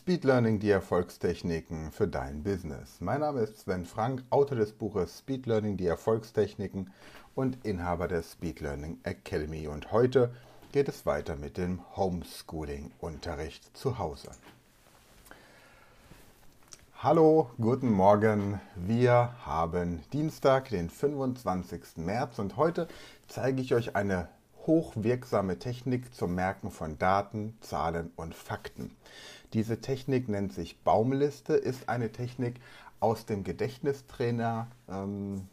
Speed Learning, die Erfolgstechniken für dein Business. Mein Name ist Sven Frank, Autor des Buches Speed Learning, die Erfolgstechniken und Inhaber der Speed Learning Academy. Und heute geht es weiter mit dem Homeschooling-Unterricht zu Hause. Hallo, guten Morgen. Wir haben Dienstag, den 25. März und heute zeige ich euch eine hochwirksame Technik zum Merken von Daten, Zahlen und Fakten. Diese Technik nennt sich Baumliste, ist eine Technik aus dem Gedächtnistrainer, ähm,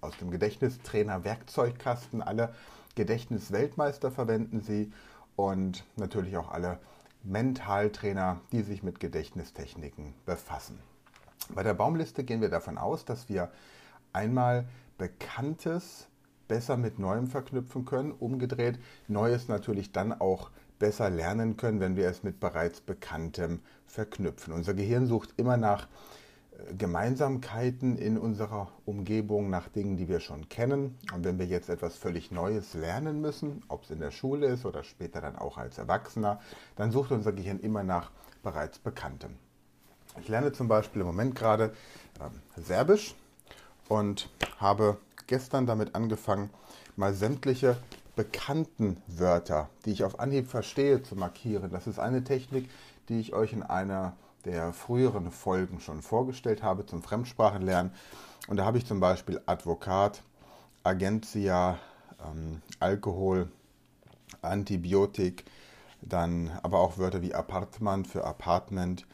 aus dem Gedächtnistrainer Werkzeugkasten. Alle Gedächtnisweltmeister verwenden sie und natürlich auch alle Mentaltrainer, die sich mit Gedächtnistechniken befassen. Bei der Baumliste gehen wir davon aus, dass wir einmal Bekanntes besser mit Neuem verknüpfen können. Umgedreht, Neues natürlich dann auch besser lernen können, wenn wir es mit bereits Bekanntem verknüpfen. Unser Gehirn sucht immer nach äh, Gemeinsamkeiten in unserer Umgebung, nach Dingen, die wir schon kennen. Und wenn wir jetzt etwas völlig Neues lernen müssen, ob es in der Schule ist oder später dann auch als Erwachsener, dann sucht unser Gehirn immer nach bereits Bekanntem. Ich lerne zum Beispiel im Moment gerade äh, Serbisch und habe gestern damit angefangen, mal sämtliche bekannten Wörter, die ich auf Anhieb verstehe, zu markieren. Das ist eine Technik, die ich euch in einer der früheren Folgen schon vorgestellt habe zum Fremdsprachenlernen. Und da habe ich zum Beispiel Advokat, Agentia, ähm, Alkohol, Antibiotik, dann aber auch Wörter wie Apartment für Apartment,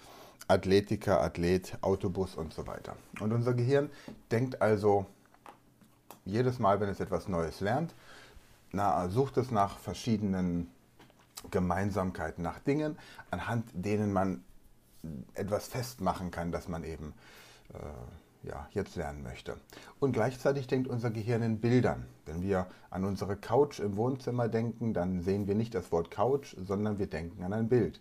Athletiker, Athlet, Autobus und so weiter. Und unser Gehirn denkt also jedes Mal, wenn es etwas Neues lernt, na, sucht es nach verschiedenen Gemeinsamkeiten, nach Dingen, anhand denen man etwas festmachen kann, dass man eben äh, ja, jetzt lernen möchte. Und gleichzeitig denkt unser Gehirn in Bildern. Wenn wir an unsere Couch im Wohnzimmer denken, dann sehen wir nicht das Wort Couch, sondern wir denken an ein Bild.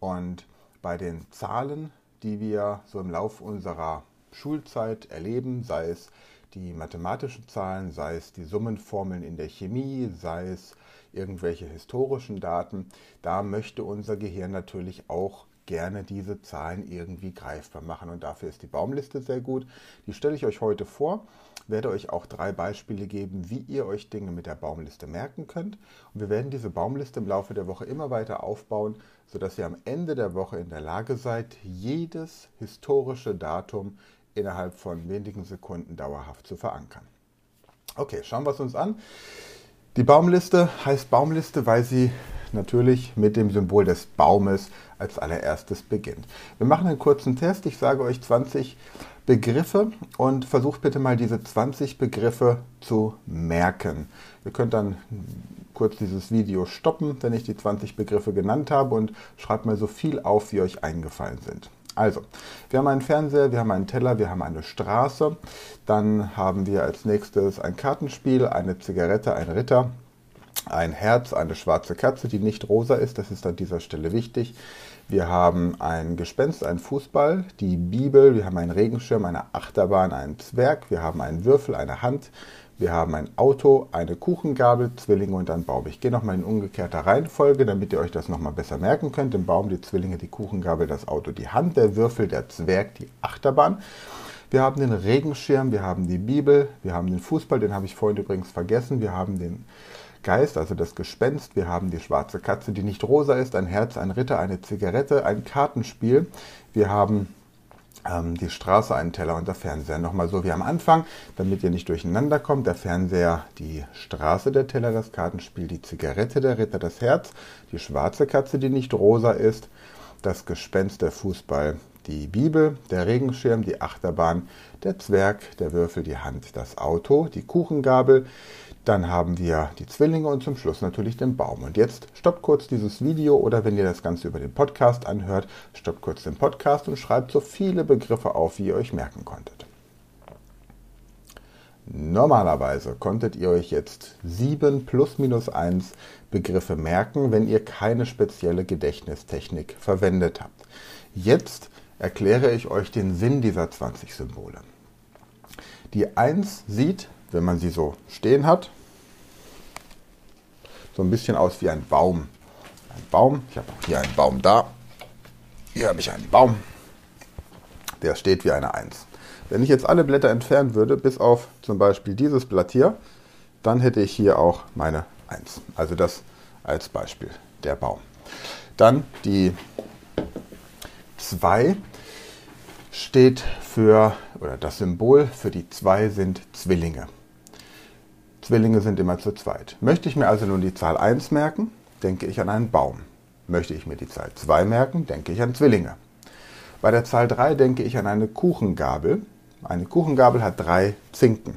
Und bei den Zahlen, die wir so im Laufe unserer Schulzeit erleben, sei es die mathematischen Zahlen, sei es die Summenformeln in der Chemie, sei es irgendwelche historischen Daten, da möchte unser Gehirn natürlich auch gerne diese Zahlen irgendwie greifbar machen. Und dafür ist die Baumliste sehr gut. Die stelle ich euch heute vor, werde euch auch drei Beispiele geben, wie ihr euch Dinge mit der Baumliste merken könnt. Und wir werden diese Baumliste im Laufe der Woche immer weiter aufbauen, sodass ihr am Ende der Woche in der Lage seid, jedes historische Datum innerhalb von wenigen Sekunden dauerhaft zu verankern. Okay, schauen wir es uns an. Die Baumliste heißt Baumliste, weil sie natürlich mit dem Symbol des Baumes als allererstes beginnt. Wir machen einen kurzen Test. Ich sage euch 20 Begriffe und versucht bitte mal diese 20 Begriffe zu merken. Ihr könnt dann kurz dieses Video stoppen, wenn ich die 20 Begriffe genannt habe und schreibt mal so viel auf, wie euch eingefallen sind. Also, wir haben einen Fernseher, wir haben einen Teller, wir haben eine Straße. Dann haben wir als nächstes ein Kartenspiel, eine Zigarette, ein Ritter, ein Herz, eine schwarze Katze, die nicht rosa ist. Das ist an dieser Stelle wichtig. Wir haben ein Gespenst, einen Fußball, die Bibel, wir haben einen Regenschirm, eine Achterbahn, einen Zwerg, wir haben einen Würfel, eine Hand, wir haben ein Auto, eine Kuchengabel, Zwillinge und ein Baum. Ich gehe nochmal in umgekehrter Reihenfolge, damit ihr euch das nochmal besser merken könnt. Den Baum, die Zwillinge, die Kuchengabel, das Auto, die Hand, der Würfel, der Zwerg, die Achterbahn. Wir haben den Regenschirm, wir haben die Bibel, wir haben den Fußball, den habe ich vorhin übrigens vergessen. Wir haben den Geist, also das Gespenst. Wir haben die schwarze Katze, die nicht rosa ist, ein Herz, ein Ritter, eine Zigarette, ein Kartenspiel. Wir haben ähm, die Straße, einen Teller und der Fernseher. Nochmal so wie am Anfang, damit ihr nicht durcheinander kommt. Der Fernseher, die Straße, der Teller, das Kartenspiel, die Zigarette, der Ritter, das Herz, die schwarze Katze, die nicht rosa ist, das Gespenst, der Fußball, die Bibel, der Regenschirm, die Achterbahn, der Zwerg, der Würfel, die Hand, das Auto, die Kuchengabel, Dann haben wir die Zwillinge und zum Schluss natürlich den Baum. Und jetzt stoppt kurz dieses Video oder wenn ihr das Ganze über den Podcast anhört, stoppt kurz den Podcast und schreibt so viele Begriffe auf, wie ihr euch merken konntet. Normalerweise konntet ihr euch jetzt sieben plus minus eins Begriffe merken, wenn ihr keine spezielle Gedächtnistechnik verwendet habt. Jetzt erkläre ich euch den Sinn dieser 20 Symbole. Die 1 sieht, wenn man sie so stehen hat, so ein bisschen aus wie ein Baum. Ein Baum, ich habe hier einen Baum da. Hier habe ich einen Baum, der steht wie eine 1. Wenn ich jetzt alle Blätter entfernen würde, bis auf zum Beispiel dieses Blatt hier, dann hätte ich hier auch meine 1. Also das als Beispiel, der Baum. Dann die 2 steht für, oder das Symbol für die 2 sind Zwillinge. Zwillinge sind immer zu zweit. Möchte ich mir also nun die Zahl 1 merken, denke ich an einen Baum. Möchte ich mir die Zahl 2 merken, denke ich an Zwillinge. Bei der Zahl 3 denke ich an eine Kuchengabel. Eine Kuchengabel hat drei Zinken.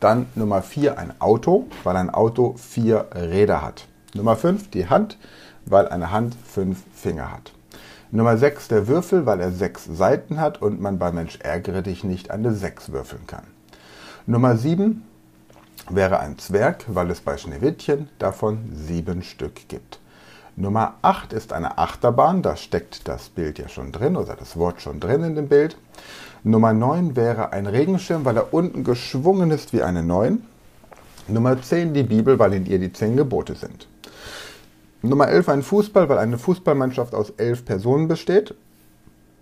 Dann Nummer 4 ein Auto, weil ein Auto vier Räder hat. Nummer 5 die Hand, weil eine Hand fünf Finger hat. Nummer 6 der Würfel, weil er sechs Seiten hat und man bei Mensch ärgere dich nicht eine 6 würfeln kann. Nummer 7 wäre ein Zwerg, weil es bei Schneewittchen davon sieben Stück gibt. Nummer 8 ist eine Achterbahn, da steckt das Bild ja schon drin oder das Wort schon drin in dem Bild. Nummer 9 wäre ein Regenschirm, weil er unten geschwungen ist wie eine 9. Nummer 10 die Bibel, weil in ihr die 10 Gebote sind. Nummer 11 ein Fußball, weil eine Fußballmannschaft aus 11 Personen besteht.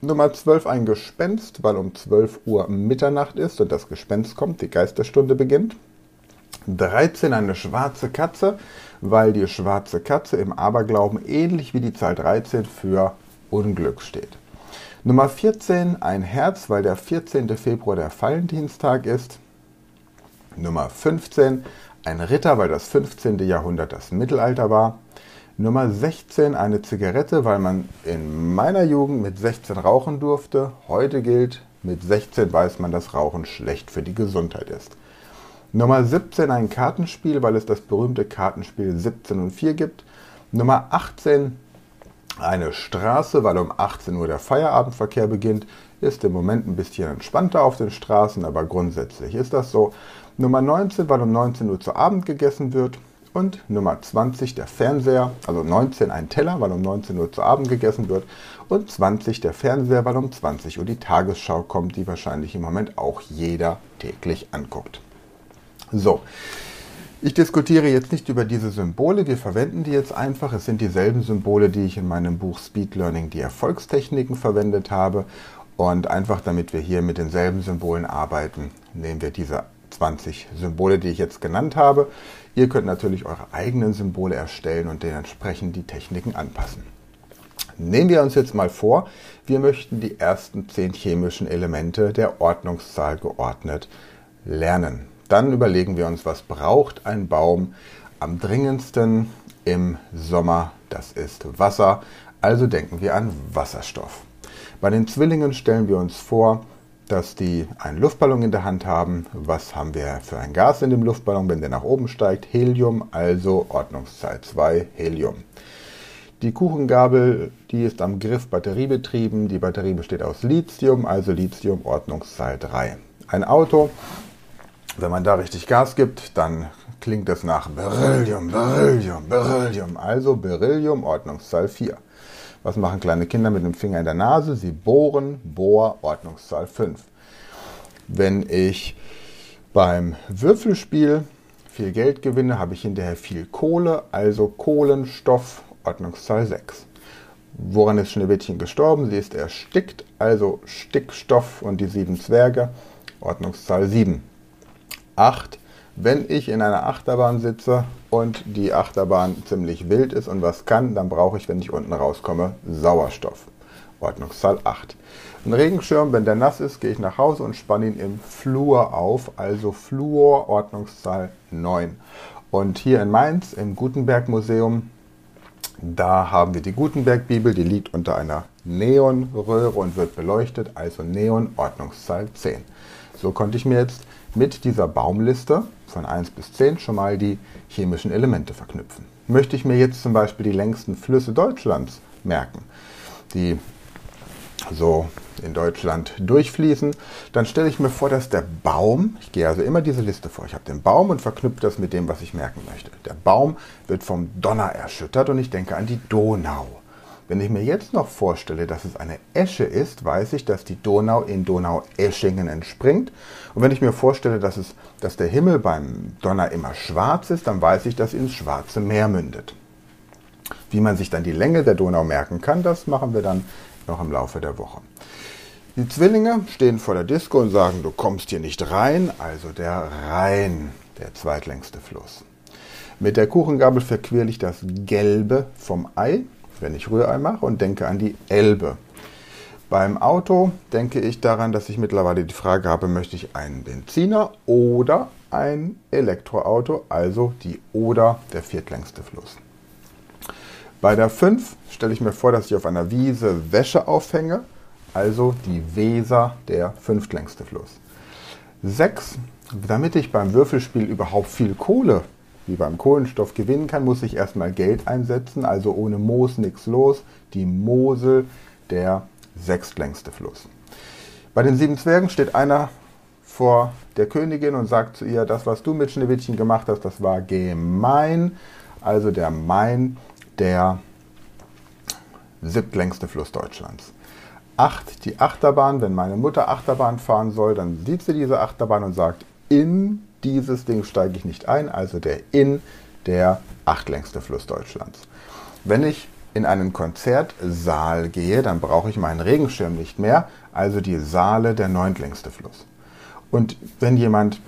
Nummer 12 ein Gespenst, weil um 12 Uhr Mitternacht ist und das Gespenst kommt, die Geisterstunde beginnt. 13 eine schwarze Katze, weil die schwarze Katze im Aberglauben ähnlich wie die Zahl 13 für Unglück steht. Nummer 14 ein Herz, weil der 14. Februar der Valentinstag ist. Nummer 15 ein Ritter, weil das 15. Jahrhundert das Mittelalter war. Nummer 16 eine Zigarette, weil man in meiner Jugend mit 16 rauchen durfte. Heute gilt, mit 16 weiß man, dass Rauchen schlecht für die Gesundheit ist. Nummer 17 ein Kartenspiel, weil es das berühmte Kartenspiel 17 und 4 gibt. Nummer 18 eine Straße, weil um 18 Uhr der Feierabendverkehr beginnt. Ist im Moment ein bisschen entspannter auf den Straßen, aber grundsätzlich ist das so. Nummer 19, weil um 19 Uhr zu Abend gegessen wird. Und Nummer 20 der Fernseher, also 19 ein Teller, weil um 19 Uhr zu Abend gegessen wird. Und 20 der Fernseher, weil um 20 Uhr die Tagesschau kommt, die wahrscheinlich im Moment auch jeder täglich anguckt. So, ich diskutiere jetzt nicht über diese Symbole, wir verwenden die jetzt einfach. Es sind dieselben Symbole, die ich in meinem Buch Speed Learning die Erfolgstechniken verwendet habe. Und einfach damit wir hier mit denselben Symbolen arbeiten, nehmen wir diese 20 Symbole, die ich jetzt genannt habe. Ihr könnt natürlich eure eigenen Symbole erstellen und dementsprechend die Techniken anpassen. Nehmen wir uns jetzt mal vor, wir möchten die ersten 10 chemischen Elemente der Ordnungszahl geordnet lernen. Dann überlegen wir uns, was braucht ein Baum am dringendsten im Sommer? Das ist Wasser. Also denken wir an Wasserstoff. Bei den Zwillingen stellen wir uns vor, dass die einen Luftballon in der Hand haben. Was haben wir für ein Gas in dem Luftballon, wenn der nach oben steigt? Helium, also Ordnungszahl 2, Helium. Die Kuchengabel, die ist am Griff batteriebetrieben. Die Batterie besteht aus Lithium, also Lithium Ordnungszahl 3. Ein Auto wenn man da richtig Gas gibt, dann klingt es nach Beryllium, Beryllium, Beryllium. Also Beryllium, Ordnungszahl 4. Was machen kleine Kinder mit dem Finger in der Nase? Sie bohren, Bohr, Ordnungszahl 5. Wenn ich beim Würfelspiel viel Geld gewinne, habe ich hinterher viel Kohle, also Kohlenstoff, Ordnungszahl 6. Woran ist Schneewittchen gestorben? Sie ist erstickt, also Stickstoff und die sieben Zwerge, Ordnungszahl 7. 8, wenn ich in einer Achterbahn sitze und die Achterbahn ziemlich wild ist und was kann, dann brauche ich, wenn ich unten rauskomme, Sauerstoff. Ordnungszahl 8. Ein Regenschirm, wenn der nass ist, gehe ich nach Hause und spanne ihn im Flur auf, also Flur, Ordnungszahl 9. Und hier in Mainz im Gutenberg Museum, da haben wir die Gutenberg Bibel, die liegt unter einer Neonröhre und wird beleuchtet, also Neon, Ordnungszahl 10. So konnte ich mir jetzt mit dieser Baumliste von 1 bis 10 schon mal die chemischen Elemente verknüpfen. Möchte ich mir jetzt zum Beispiel die längsten Flüsse Deutschlands merken, die so in Deutschland durchfließen, dann stelle ich mir vor, dass der Baum, ich gehe also immer diese Liste vor, ich habe den Baum und verknüpfe das mit dem, was ich merken möchte. Der Baum wird vom Donner erschüttert und ich denke an die Donau. Wenn ich mir jetzt noch vorstelle, dass es eine Esche ist, weiß ich, dass die Donau in Donau-Eschingen entspringt. Und wenn ich mir vorstelle, dass, es, dass der Himmel beim Donner immer schwarz ist, dann weiß ich, dass ins Schwarze Meer mündet. Wie man sich dann die Länge der Donau merken kann, das machen wir dann noch im Laufe der Woche. Die Zwillinge stehen vor der Disco und sagen, du kommst hier nicht rein, also der Rhein, der zweitlängste Fluss. Mit der Kuchengabel verquirle ich das Gelbe vom Ei wenn ich Rührei mache und denke an die Elbe. Beim Auto denke ich daran, dass ich mittlerweile die Frage habe, möchte ich einen Benziner oder ein Elektroauto, also die Oder, der viertlängste Fluss. Bei der 5 stelle ich mir vor, dass ich auf einer Wiese Wäsche aufhänge, also die Weser, der fünftlängste Fluss. 6. Damit ich beim Würfelspiel überhaupt viel Kohle wie beim Kohlenstoff gewinnen kann, muss ich erstmal Geld einsetzen, also ohne Moos nichts los. Die Mosel, der sechstlängste Fluss. Bei den sieben Zwergen steht einer vor der Königin und sagt zu ihr, das, was du mit Schneewittchen gemacht hast, das war gemein. Also der Main, der siebtlängste Fluss Deutschlands. Acht, die Achterbahn. Wenn meine Mutter Achterbahn fahren soll, dann sieht sie diese Achterbahn und sagt, in dieses Ding steige ich nicht ein, also der Inn, der achtlängste Fluss Deutschlands. Wenn ich in einen Konzertsaal gehe, dann brauche ich meinen Regenschirm nicht mehr, also die Saale der neuntlängste Fluss. Und wenn jemand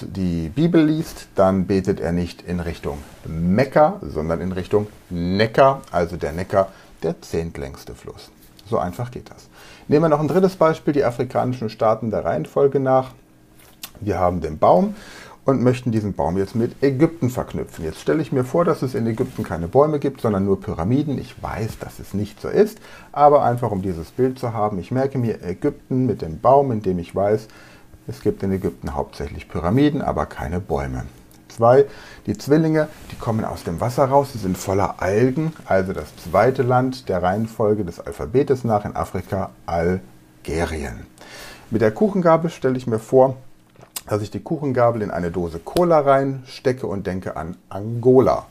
die Bibel liest, dann betet er nicht in Richtung Mekka, sondern in Richtung Neckar, also der Neckar, der zehntlängste Fluss. So einfach geht das. Nehmen wir noch ein drittes Beispiel, die afrikanischen Staaten der Reihenfolge nach. Wir haben den Baum und möchten diesen Baum jetzt mit Ägypten verknüpfen. Jetzt stelle ich mir vor, dass es in Ägypten keine Bäume gibt, sondern nur Pyramiden. Ich weiß, dass es nicht so ist, aber einfach um dieses Bild zu haben, ich merke mir Ägypten mit dem Baum, in dem ich weiß, es gibt in Ägypten hauptsächlich Pyramiden, aber keine Bäume. Zwei, die Zwillinge, die kommen aus dem Wasser raus, sie sind voller Algen, also das zweite Land der Reihenfolge des Alphabetes nach in Afrika, Algerien. Mit der Kuchengabel stelle ich mir vor, dass ich die Kuchengabel in eine Dose Cola reinstecke und denke an Angola.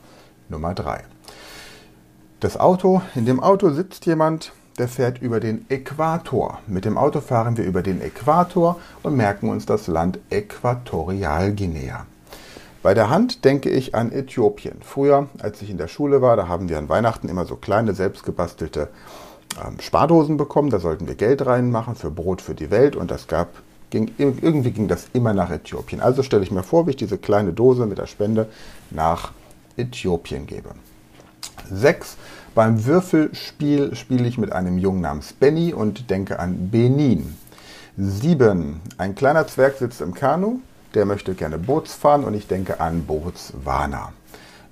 Nummer 3. Das Auto, in dem Auto sitzt jemand, der fährt über den Äquator. Mit dem Auto fahren wir über den Äquator und merken uns das Land Äquatorialguinea. Bei der Hand denke ich an Äthiopien. Früher, als ich in der Schule war, da haben wir an Weihnachten immer so kleine selbstgebastelte ähm, Spardosen bekommen. Da sollten wir Geld reinmachen für Brot für die Welt und das gab ging, irgendwie ging das immer nach Äthiopien. Also stelle ich mir vor, wie ich diese kleine Dose mit der Spende nach Äthiopien gebe. 6. Beim Würfelspiel spiele ich mit einem Jungen namens Benny und denke an Benin. 7. Ein kleiner Zwerg sitzt im Kanu, der möchte gerne Boots fahren und ich denke an Bootswana.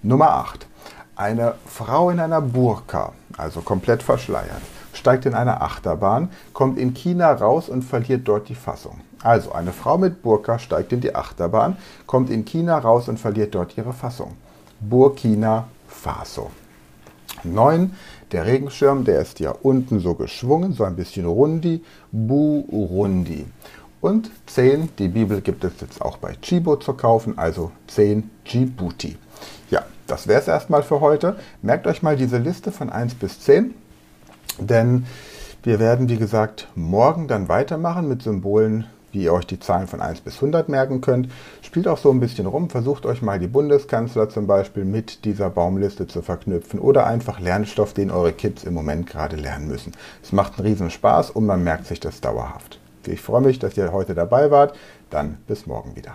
Nummer 8. Eine Frau in einer Burka, also komplett verschleiert, steigt in eine Achterbahn, kommt in China raus und verliert dort die Fassung. Also, eine Frau mit Burka steigt in die Achterbahn, kommt in China raus und verliert dort ihre Fassung. Burkina Faso. 9. Der Regenschirm, der ist ja unten so geschwungen, so ein bisschen rundi. Burundi. Und 10. Die Bibel gibt es jetzt auch bei Chibo zu kaufen, also 10 Djibouti. Ja, das wäre es erstmal für heute. Merkt euch mal diese Liste von 1 bis 10, denn wir werden, wie gesagt, morgen dann weitermachen mit Symbolen wie ihr euch die Zahlen von 1 bis 100 merken könnt. Spielt auch so ein bisschen rum, versucht euch mal die Bundeskanzler zum Beispiel mit dieser Baumliste zu verknüpfen oder einfach Lernstoff, den eure Kids im Moment gerade lernen müssen. Es macht einen riesen Spaß und man merkt sich das dauerhaft. Ich freue mich, dass ihr heute dabei wart. Dann bis morgen wieder.